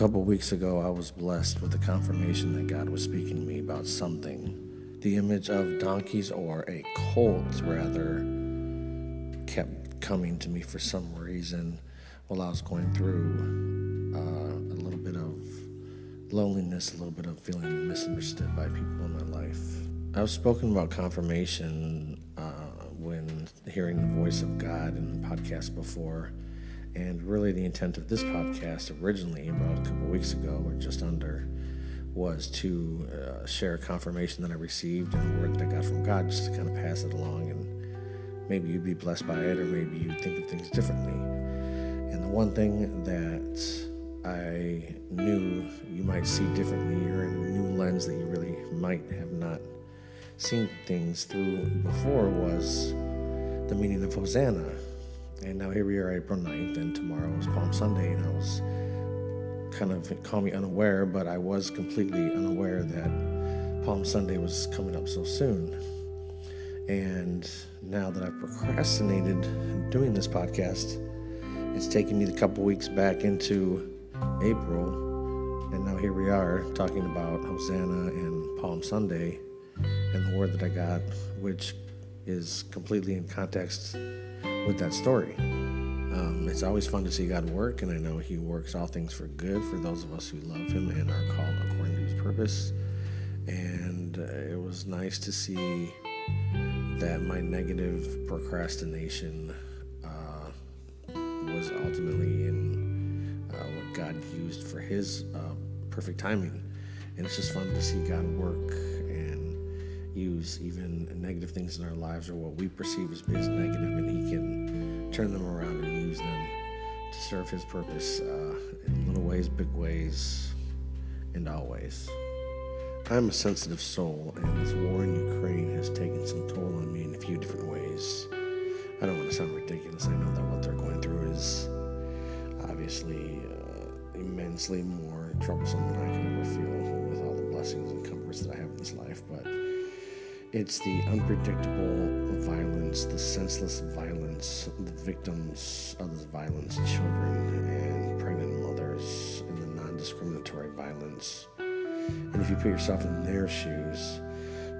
couple weeks ago, I was blessed with the confirmation that God was speaking to me about something. The image of donkeys, or a colt rather, kept coming to me for some reason while I was going through uh, a little bit of loneliness, a little bit of feeling misunderstood by people in my life. I've spoken about confirmation uh, when hearing the voice of God in the podcast before. And really, the intent of this podcast originally, about a couple weeks ago or just under, was to uh, share a confirmation that I received and a word that I got from God, just to kind of pass it along. And maybe you'd be blessed by it, or maybe you'd think of things differently. And the one thing that I knew you might see differently, or a new lens that you really might have not seen things through before, was the meaning of Hosanna and now here we are, April 9th, and tomorrow is Palm Sunday, and I was kind of, call me unaware, but I was completely unaware that Palm Sunday was coming up so soon. And now that I've procrastinated doing this podcast, it's taken me a couple weeks back into April, and now here we are talking about Hosanna and Palm Sunday and the word that I got, which is completely in context with that story. Um, it's always fun to see God work, and I know He works all things for good for those of us who love Him and are called according to His purpose. And uh, it was nice to see that my negative procrastination uh, was ultimately in uh, what God used for His uh, perfect timing. And it's just fun to see God work even negative things in our lives or what we perceive as being negative, and He can turn them around and use them to serve His purpose uh, in little ways, big ways, and all ways. I'm a sensitive soul, and this war in Ukraine has taken some toll on me in a few different ways. I don't want to sound ridiculous. I know that what they're going through is obviously uh, immensely more troublesome than I could ever feel with all the blessings and comforts that I have in this life, but it's the unpredictable violence, the senseless violence, the victims of this violence, children and pregnant mothers, and the non discriminatory violence. And if you put yourself in their shoes,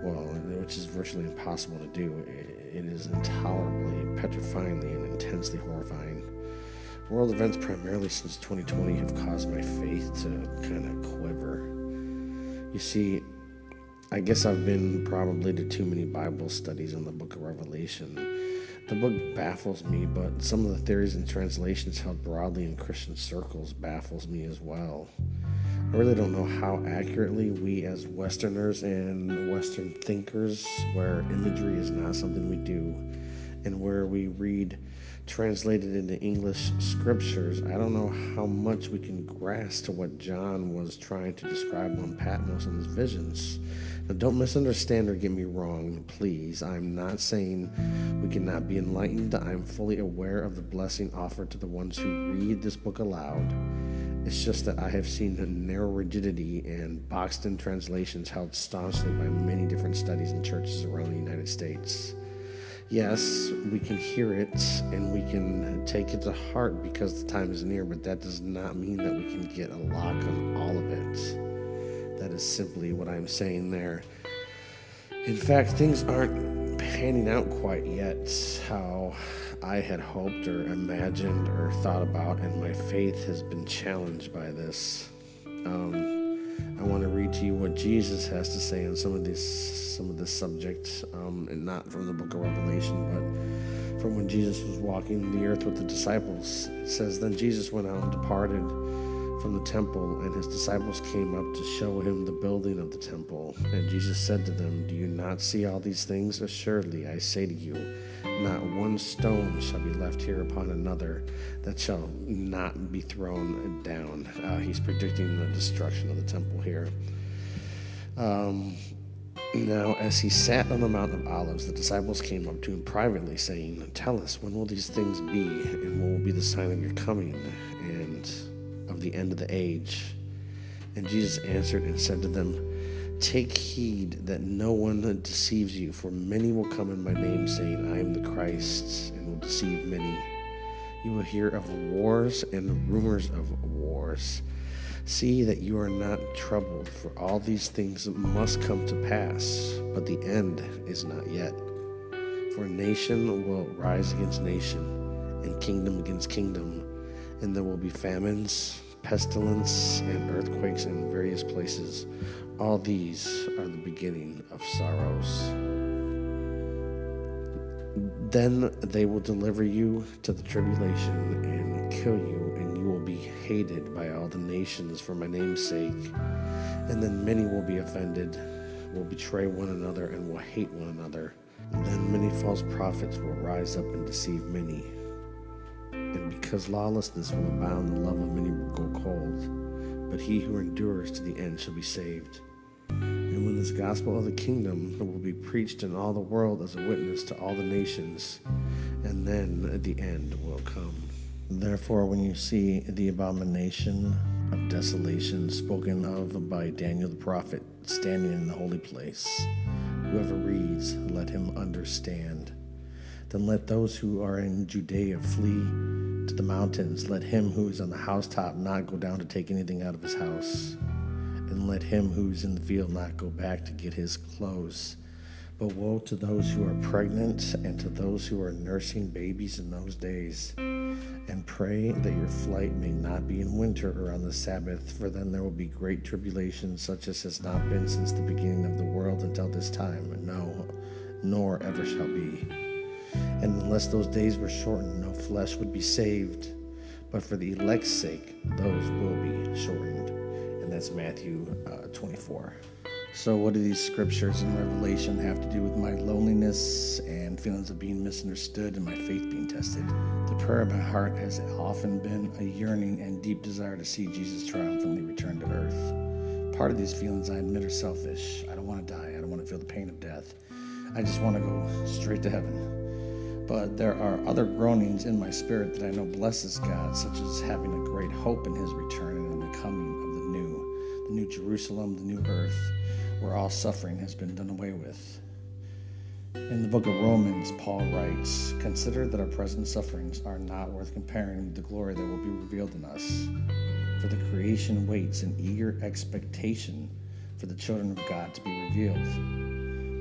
well, which is virtually impossible to do, it is intolerably, petrifyingly, and intensely horrifying. World events, primarily since 2020, have caused my faith to kind of quiver. You see, I guess I've been probably to too many Bible studies on the book of Revelation. The book baffles me, but some of the theories and translations held broadly in Christian circles baffles me as well. I really don't know how accurately we as Westerners and Western thinkers, where imagery is not something we do, and where we read translated into English scriptures, I don't know how much we can grasp to what John was trying to describe on Patmos and his visions. Now, don't misunderstand or get me wrong, please. I'm not saying we cannot be enlightened. I'm fully aware of the blessing offered to the ones who read this book aloud. It's just that I have seen the narrow rigidity and boxed in translations held staunchly by many different studies and churches around the United States. Yes, we can hear it and we can take it to heart because the time is near, but that does not mean that we can get a lock on all of it. That is simply what I'm saying there. In fact, things aren't panning out quite yet how I had hoped or imagined or thought about, and my faith has been challenged by this. Um, I want to read to you what Jesus has to say on some of this, some of this subject, um, and not from the Book of Revelation, but from when Jesus was walking the earth with the disciples. It says, "Then Jesus went out and departed." From the temple, and his disciples came up to show him the building of the temple. And Jesus said to them, Do you not see all these things? Assuredly, I say to you, not one stone shall be left here upon another that shall not be thrown down. Uh, he's predicting the destruction of the temple here. Um, now, as he sat on the Mount of Olives, the disciples came up to him privately, saying, Tell us, when will these things be, and what will be the sign of your coming? And of the end of the age. And Jesus answered and said to them, Take heed that no one deceives you, for many will come in my name, saying, I am the Christ, and will deceive many. You will hear of wars and rumors of wars. See that you are not troubled, for all these things must come to pass, but the end is not yet. For nation will rise against nation, and kingdom against kingdom, and there will be famines, pestilence, and earthquakes in various places. All these are the beginning of sorrows. Then they will deliver you to the tribulation and kill you, and you will be hated by all the nations for my name's sake. And then many will be offended, will betray one another, and will hate one another. And then many false prophets will rise up and deceive many. And because lawlessness will abound, the love of many will go cold. But he who endures to the end shall be saved. And when this gospel of the kingdom will be preached in all the world as a witness to all the nations, and then the end will come. Therefore, when you see the abomination of desolation spoken of by Daniel the prophet standing in the holy place, whoever reads, let him understand. Then let those who are in Judea flee to the mountains. Let him who is on the housetop not go down to take anything out of his house and let him who's in the field not go back to get his clothes. But woe to those who are pregnant and to those who are nursing babies in those days. And pray that your flight may not be in winter or on the Sabbath, for then there will be great tribulation, such as has not been since the beginning of the world until this time, no, nor ever shall be. And unless those days were shortened, no flesh would be saved. But for the elect's sake, those will be shortened and that's Matthew uh, 24. So, what do these scriptures in Revelation have to do with my loneliness and feelings of being misunderstood and my faith being tested? The prayer of my heart has often been a yearning and deep desire to see Jesus triumphantly return to earth. Part of these feelings, I admit, are selfish. I don't want to die. I don't want to feel the pain of death. I just want to go straight to heaven. But there are other groanings in my spirit that I know blesses God, such as having a great hope in His return and in the coming of the new, the new Jerusalem, the new earth, where all suffering has been done away with. In the book of Romans, Paul writes Consider that our present sufferings are not worth comparing with the glory that will be revealed in us. For the creation waits in eager expectation for the children of God to be revealed.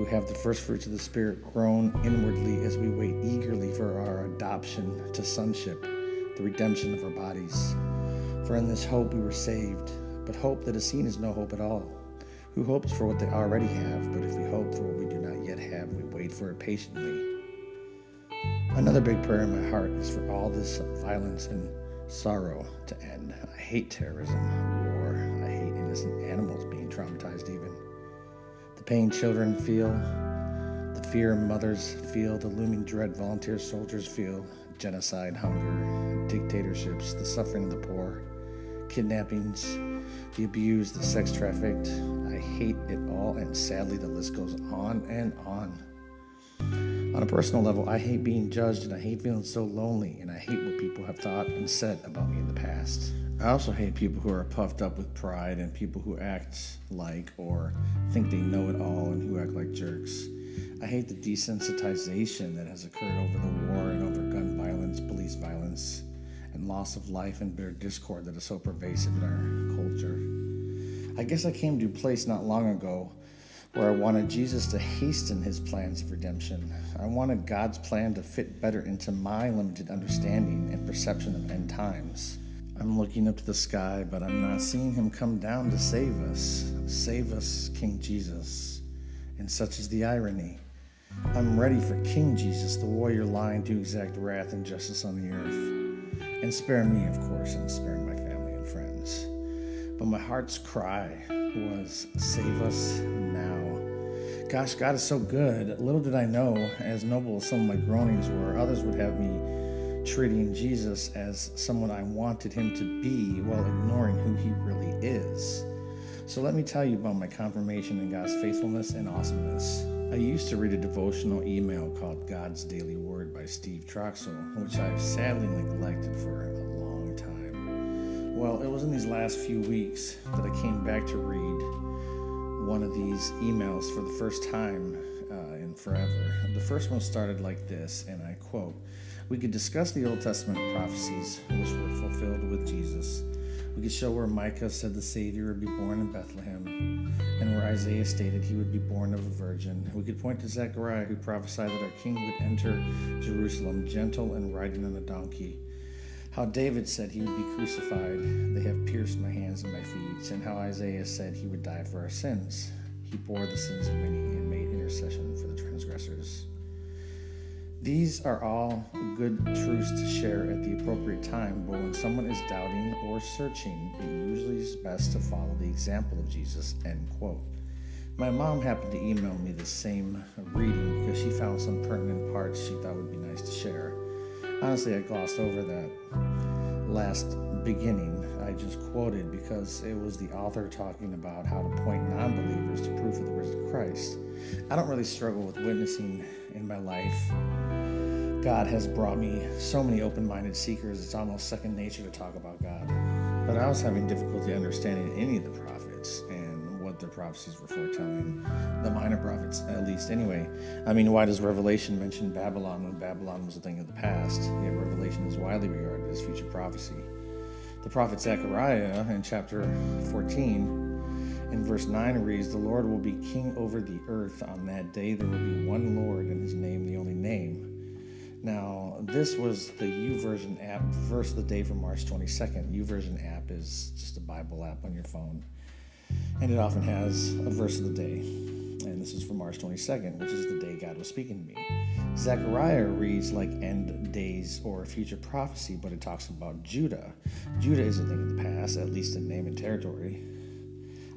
who have the first fruits of the Spirit, groan inwardly as we wait eagerly for our adoption to sonship, the redemption of our bodies. For in this hope we were saved, but hope that is seen is no hope at all who hopes for what they already have, but if we hope for what we do not yet have, we wait for it patiently. Another big prayer in my heart is for all this violence and sorrow to end. I hate terrorism, war. I hate innocent animals pain children feel, the fear mothers feel, the looming dread volunteer soldiers feel, genocide, hunger, dictatorships, the suffering of the poor, kidnappings, the abused, the sex trafficked. I hate it all, and sadly, the list goes on and on. On a personal level, I hate being judged and I hate feeling so lonely, and I hate what people have thought and said about me in the past. I also hate people who are puffed up with pride and people who act like or think they know it all and who act like jerks. I hate the desensitization that has occurred over the war and over gun violence, police violence and loss of life and bitter discord that is so pervasive in our culture. I guess I came to a place not long ago where I wanted Jesus to hasten his plans of redemption. I wanted God's plan to fit better into my limited understanding and perception of end times. I'm looking up to the sky, but I'm not seeing him come down to save us. Save us, King Jesus. And such is the irony. I'm ready for King Jesus, the warrior lion, to exact wrath and justice on the earth and spare me, of course, and spare my family and friends. But my heart's cry was, Save us now. Gosh, God is so good. Little did I know, as noble as some of my groanings were, others would have me treating Jesus as someone I wanted him to be while ignoring who he really is. So let me tell you about my confirmation in God's faithfulness and awesomeness. I used to read a devotional email called God's Daily Word by Steve Troxel, which I've sadly neglected for a long time. Well, it was in these last few weeks that I came back to read one of these emails for the first time uh, in forever. The first one started like this, and I quote We could discuss the Old Testament prophecies which were fulfilled with Jesus we could show where Micah said the Savior would be born in Bethlehem, and where Isaiah stated he would be born of a virgin. We could point to Zechariah, who prophesied that our king would enter Jerusalem gentle and riding on a donkey. How David said he would be crucified. They have pierced my hands and my feet. And how Isaiah said he would die for our sins. He bore the sins of many and made intercession for the transgressors. These are all good truths to share at the appropriate time, but when someone is doubting or searching, it usually is best to follow the example of Jesus. End quote. My mom happened to email me the same reading because she found some pertinent parts she thought would be nice to share. Honestly, I glossed over that last beginning I just quoted because it was the author talking about how to point non believers to proof of the risen Christ. I don't really struggle with witnessing in my life God has brought me so many open minded seekers, it's almost second nature to talk about God. But I was having difficulty understanding any of the prophets and what their prophecies were foretelling. The minor prophets, at least, anyway. I mean, why does Revelation mention Babylon when Babylon was a thing of the past? Yet Revelation is widely regarded as future prophecy. The prophet Zechariah in chapter 14 in verse 9 reads, The Lord will be king over the earth. On that day there will be one Lord, and his name the only name. Now, this was the YouVersion app, verse of the day for March 22nd. YouVersion app is just a Bible app on your phone, and it often has a verse of the day. And this is for March 22nd, which is the day God was speaking to me. Zechariah reads like end days or future prophecy, but it talks about Judah. Judah is a thing of the past, at least in name and territory.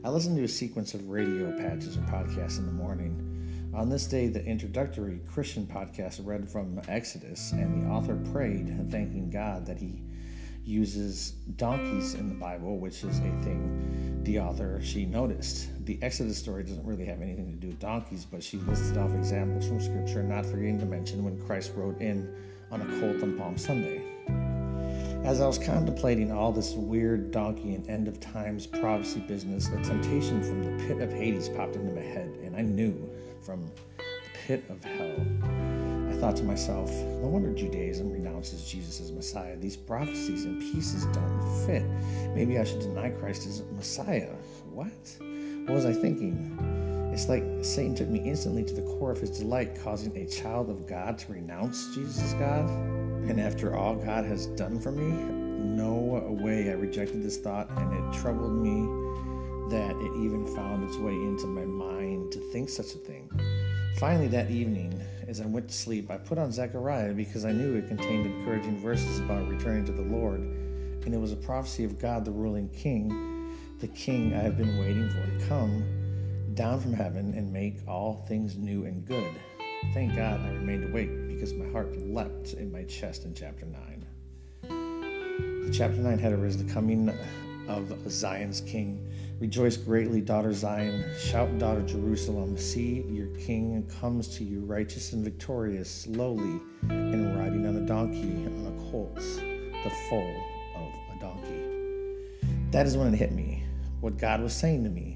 I listen to a sequence of radio patches or podcasts in the morning on this day, the introductory Christian podcast read from Exodus, and the author prayed, thanking God that he uses donkeys in the Bible, which is a thing the author she noticed. The Exodus story doesn't really have anything to do with donkeys, but she listed off examples from Scripture, not forgetting to mention when Christ rode in on a colt on Palm Sunday. As I was contemplating all this weird donkey and end of times prophecy business, a temptation from the pit of Hades popped into my head, and I knew from the pit of hell. I thought to myself, no wonder Judaism renounces Jesus as Messiah. These prophecies and pieces don't fit. Maybe I should deny Christ as Messiah. What? What was I thinking? It's like Satan took me instantly to the core of his delight, causing a child of God to renounce Jesus as God. And after all God has done for me, no way I rejected this thought, and it troubled me that it even found its way into my mind to think such a thing. Finally, that evening, as I went to sleep, I put on Zechariah because I knew it contained encouraging verses about returning to the Lord, and it was a prophecy of God, the ruling King, the King I have been waiting for to come down from heaven and make all things new and good. Thank God I remained awake because my heart leapt in my chest in chapter 9. The chapter 9 header is the coming of Zion's King. Rejoice greatly, daughter Zion. Shout, daughter Jerusalem. See, your king comes to you, righteous and victorious, slowly, and riding on a donkey, on a colt, the foal of a donkey. That is when it hit me, what God was saying to me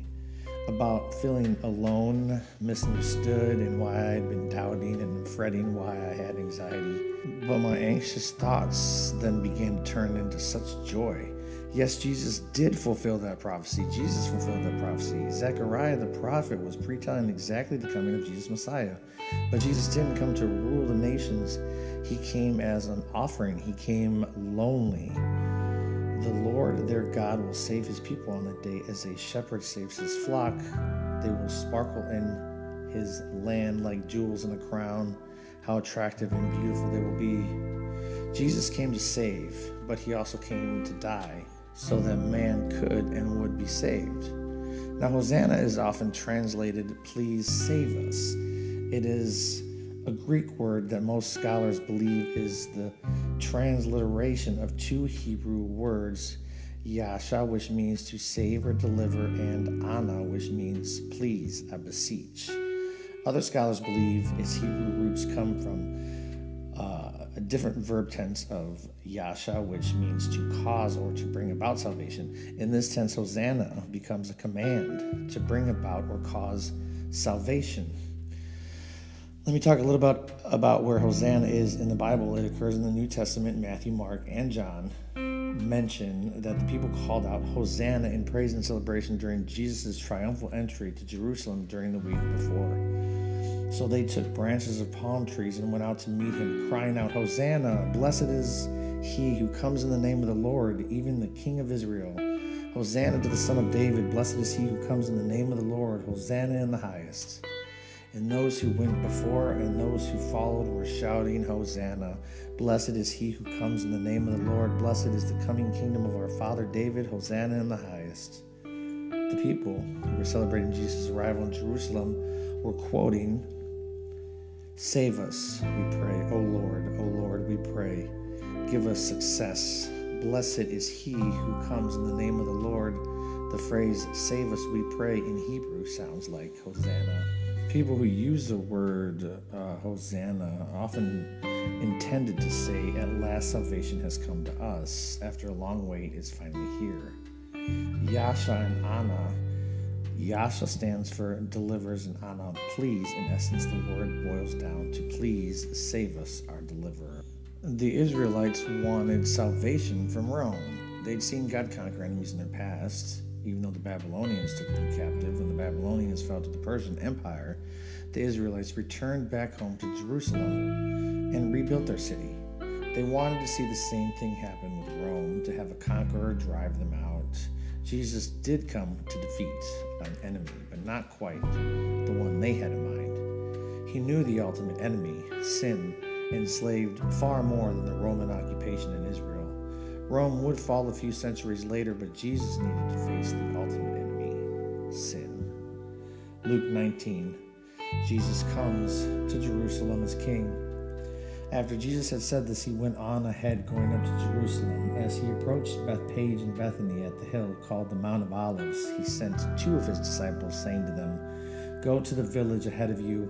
about feeling alone, misunderstood, and why I'd been doubting and fretting why I had anxiety. But my anxious thoughts then began to turn into such joy Yes, Jesus did fulfill that prophecy. Jesus fulfilled that prophecy. Zechariah the prophet was pretelling exactly the coming of Jesus Messiah. But Jesus didn't come to rule the nations, he came as an offering, he came lonely. The Lord their God will save his people on that day as a shepherd saves his flock. They will sparkle in his land like jewels in a crown. How attractive and beautiful they will be. Jesus came to save, but he also came to die so that man could and would be saved. Now, Hosanna is often translated, Please save us. It is a Greek word that most scholars believe is the transliteration of two Hebrew words, Yasha, which means to save or deliver, and Ana, which means please, I beseech. Other scholars believe its Hebrew roots come from uh, a different verb tense of yasha, which means to cause or to bring about salvation. In this tense, Hosanna becomes a command to bring about or cause salvation. Let me talk a little about about where Hosanna is in the Bible. It occurs in the New Testament. Matthew, Mark, and John mention that the people called out Hosanna in praise and celebration during Jesus' triumphal entry to Jerusalem during the week before. So they took branches of palm trees and went out to meet him, crying out, Hosanna! Blessed is he who comes in the name of the Lord, even the King of Israel. Hosanna to the Son of David. Blessed is he who comes in the name of the Lord. Hosanna in the highest. And those who went before and those who followed were shouting, Hosanna! Blessed is he who comes in the name of the Lord. Blessed is the coming kingdom of our father David. Hosanna in the highest. The people who were celebrating Jesus' arrival in Jerusalem were quoting, Save us, we pray. O Lord, O Lord, we pray. Give us success. Blessed is he who comes in the name of the Lord. The phrase, Save us, we pray, in Hebrew sounds like Hosanna. People who use the word uh, Hosanna often intended to say, At last salvation has come to us. After a long wait, it's finally here. Yasha and Anna. Yasha stands for delivers and Anna please. In essence, the word boils down to please save us, our deliverer. The Israelites wanted salvation from Rome. They'd seen God conquer enemies in their past even though the Babylonians took them captive and the Babylonians fell to the Persian Empire, the Israelites returned back home to Jerusalem and rebuilt their city. They wanted to see the same thing happen with Rome, to have a conqueror drive them out. Jesus did come to defeat an enemy, but not quite the one they had in mind. He knew the ultimate enemy, sin, enslaved far more than the Roman occupation in Israel. Rome would fall a few centuries later, but Jesus needed to face the ultimate enemy sin. Luke 19 Jesus comes to Jerusalem as king. After Jesus had said this, he went on ahead, going up to Jerusalem. As he approached Bethphage and Bethany at the hill called the Mount of Olives, he sent two of his disciples, saying to them, Go to the village ahead of you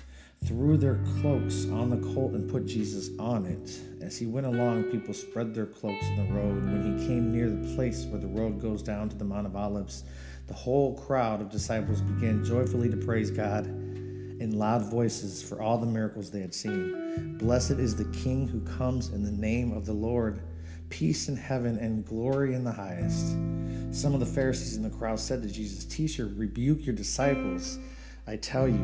threw their cloaks on the colt and put Jesus on it. As he went along, people spread their cloaks in the road. When he came near the place where the road goes down to the Mount of Olives, the whole crowd of disciples began joyfully to praise God in loud voices for all the miracles they had seen. Blessed is the King who comes in the name of the Lord. Peace in heaven and glory in the highest. Some of the Pharisees in the crowd said to Jesus, Teacher, rebuke your disciples. I tell you,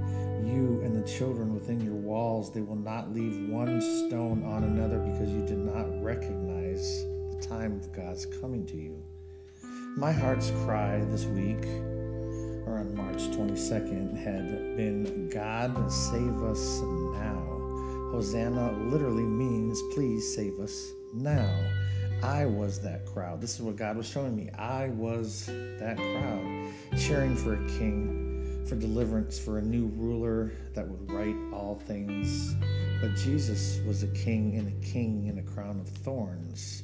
you and the children within your walls. They will not leave one stone on another because you did not recognize the time of God's coming to you. My heart's cry this week, or on March 22nd, had been God save us now. Hosanna literally means please save us now. I was that crowd. This is what God was showing me. I was that crowd, cheering for a king for deliverance, for a new ruler that would right all things. But Jesus was a king and a king in a crown of thorns.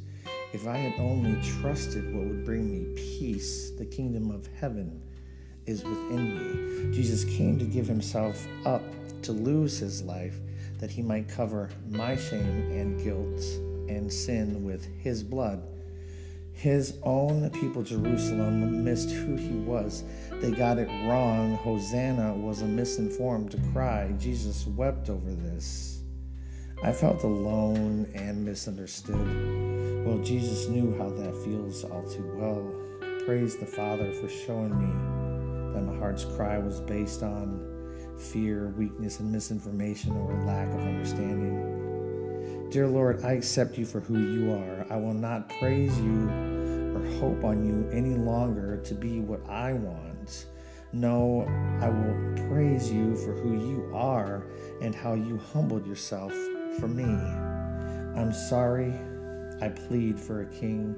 If I had only trusted what would bring me peace, the kingdom of heaven is within me. Jesus came to give himself up to lose his life that he might cover my shame and guilt and sin with his blood his own people, Jerusalem, missed who he was. They got it wrong. Hosanna was a misinformed cry. Jesus wept over this. I felt alone and misunderstood. Well, Jesus knew how that feels all too well. Praise the Father for showing me that my heart's cry was based on fear, weakness, and misinformation or lack of understanding. Dear Lord, I accept you for who you are. I will not praise you or hope on you any longer to be what I want. No, I will praise you for who you are and how you humbled yourself for me. I'm sorry. I plead for a king.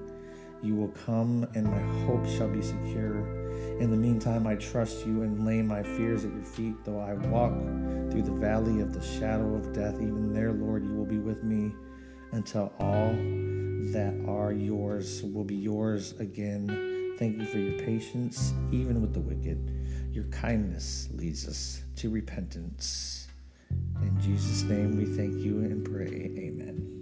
You will come, and my hope shall be secure. In the meantime, I trust you and lay my fears at your feet. Though I walk through the valley of the shadow of death, even there, Lord, you will be with me until all that are yours will be yours again. Thank you for your patience, even with the wicked. Your kindness leads us to repentance. In Jesus' name we thank you and pray. Amen.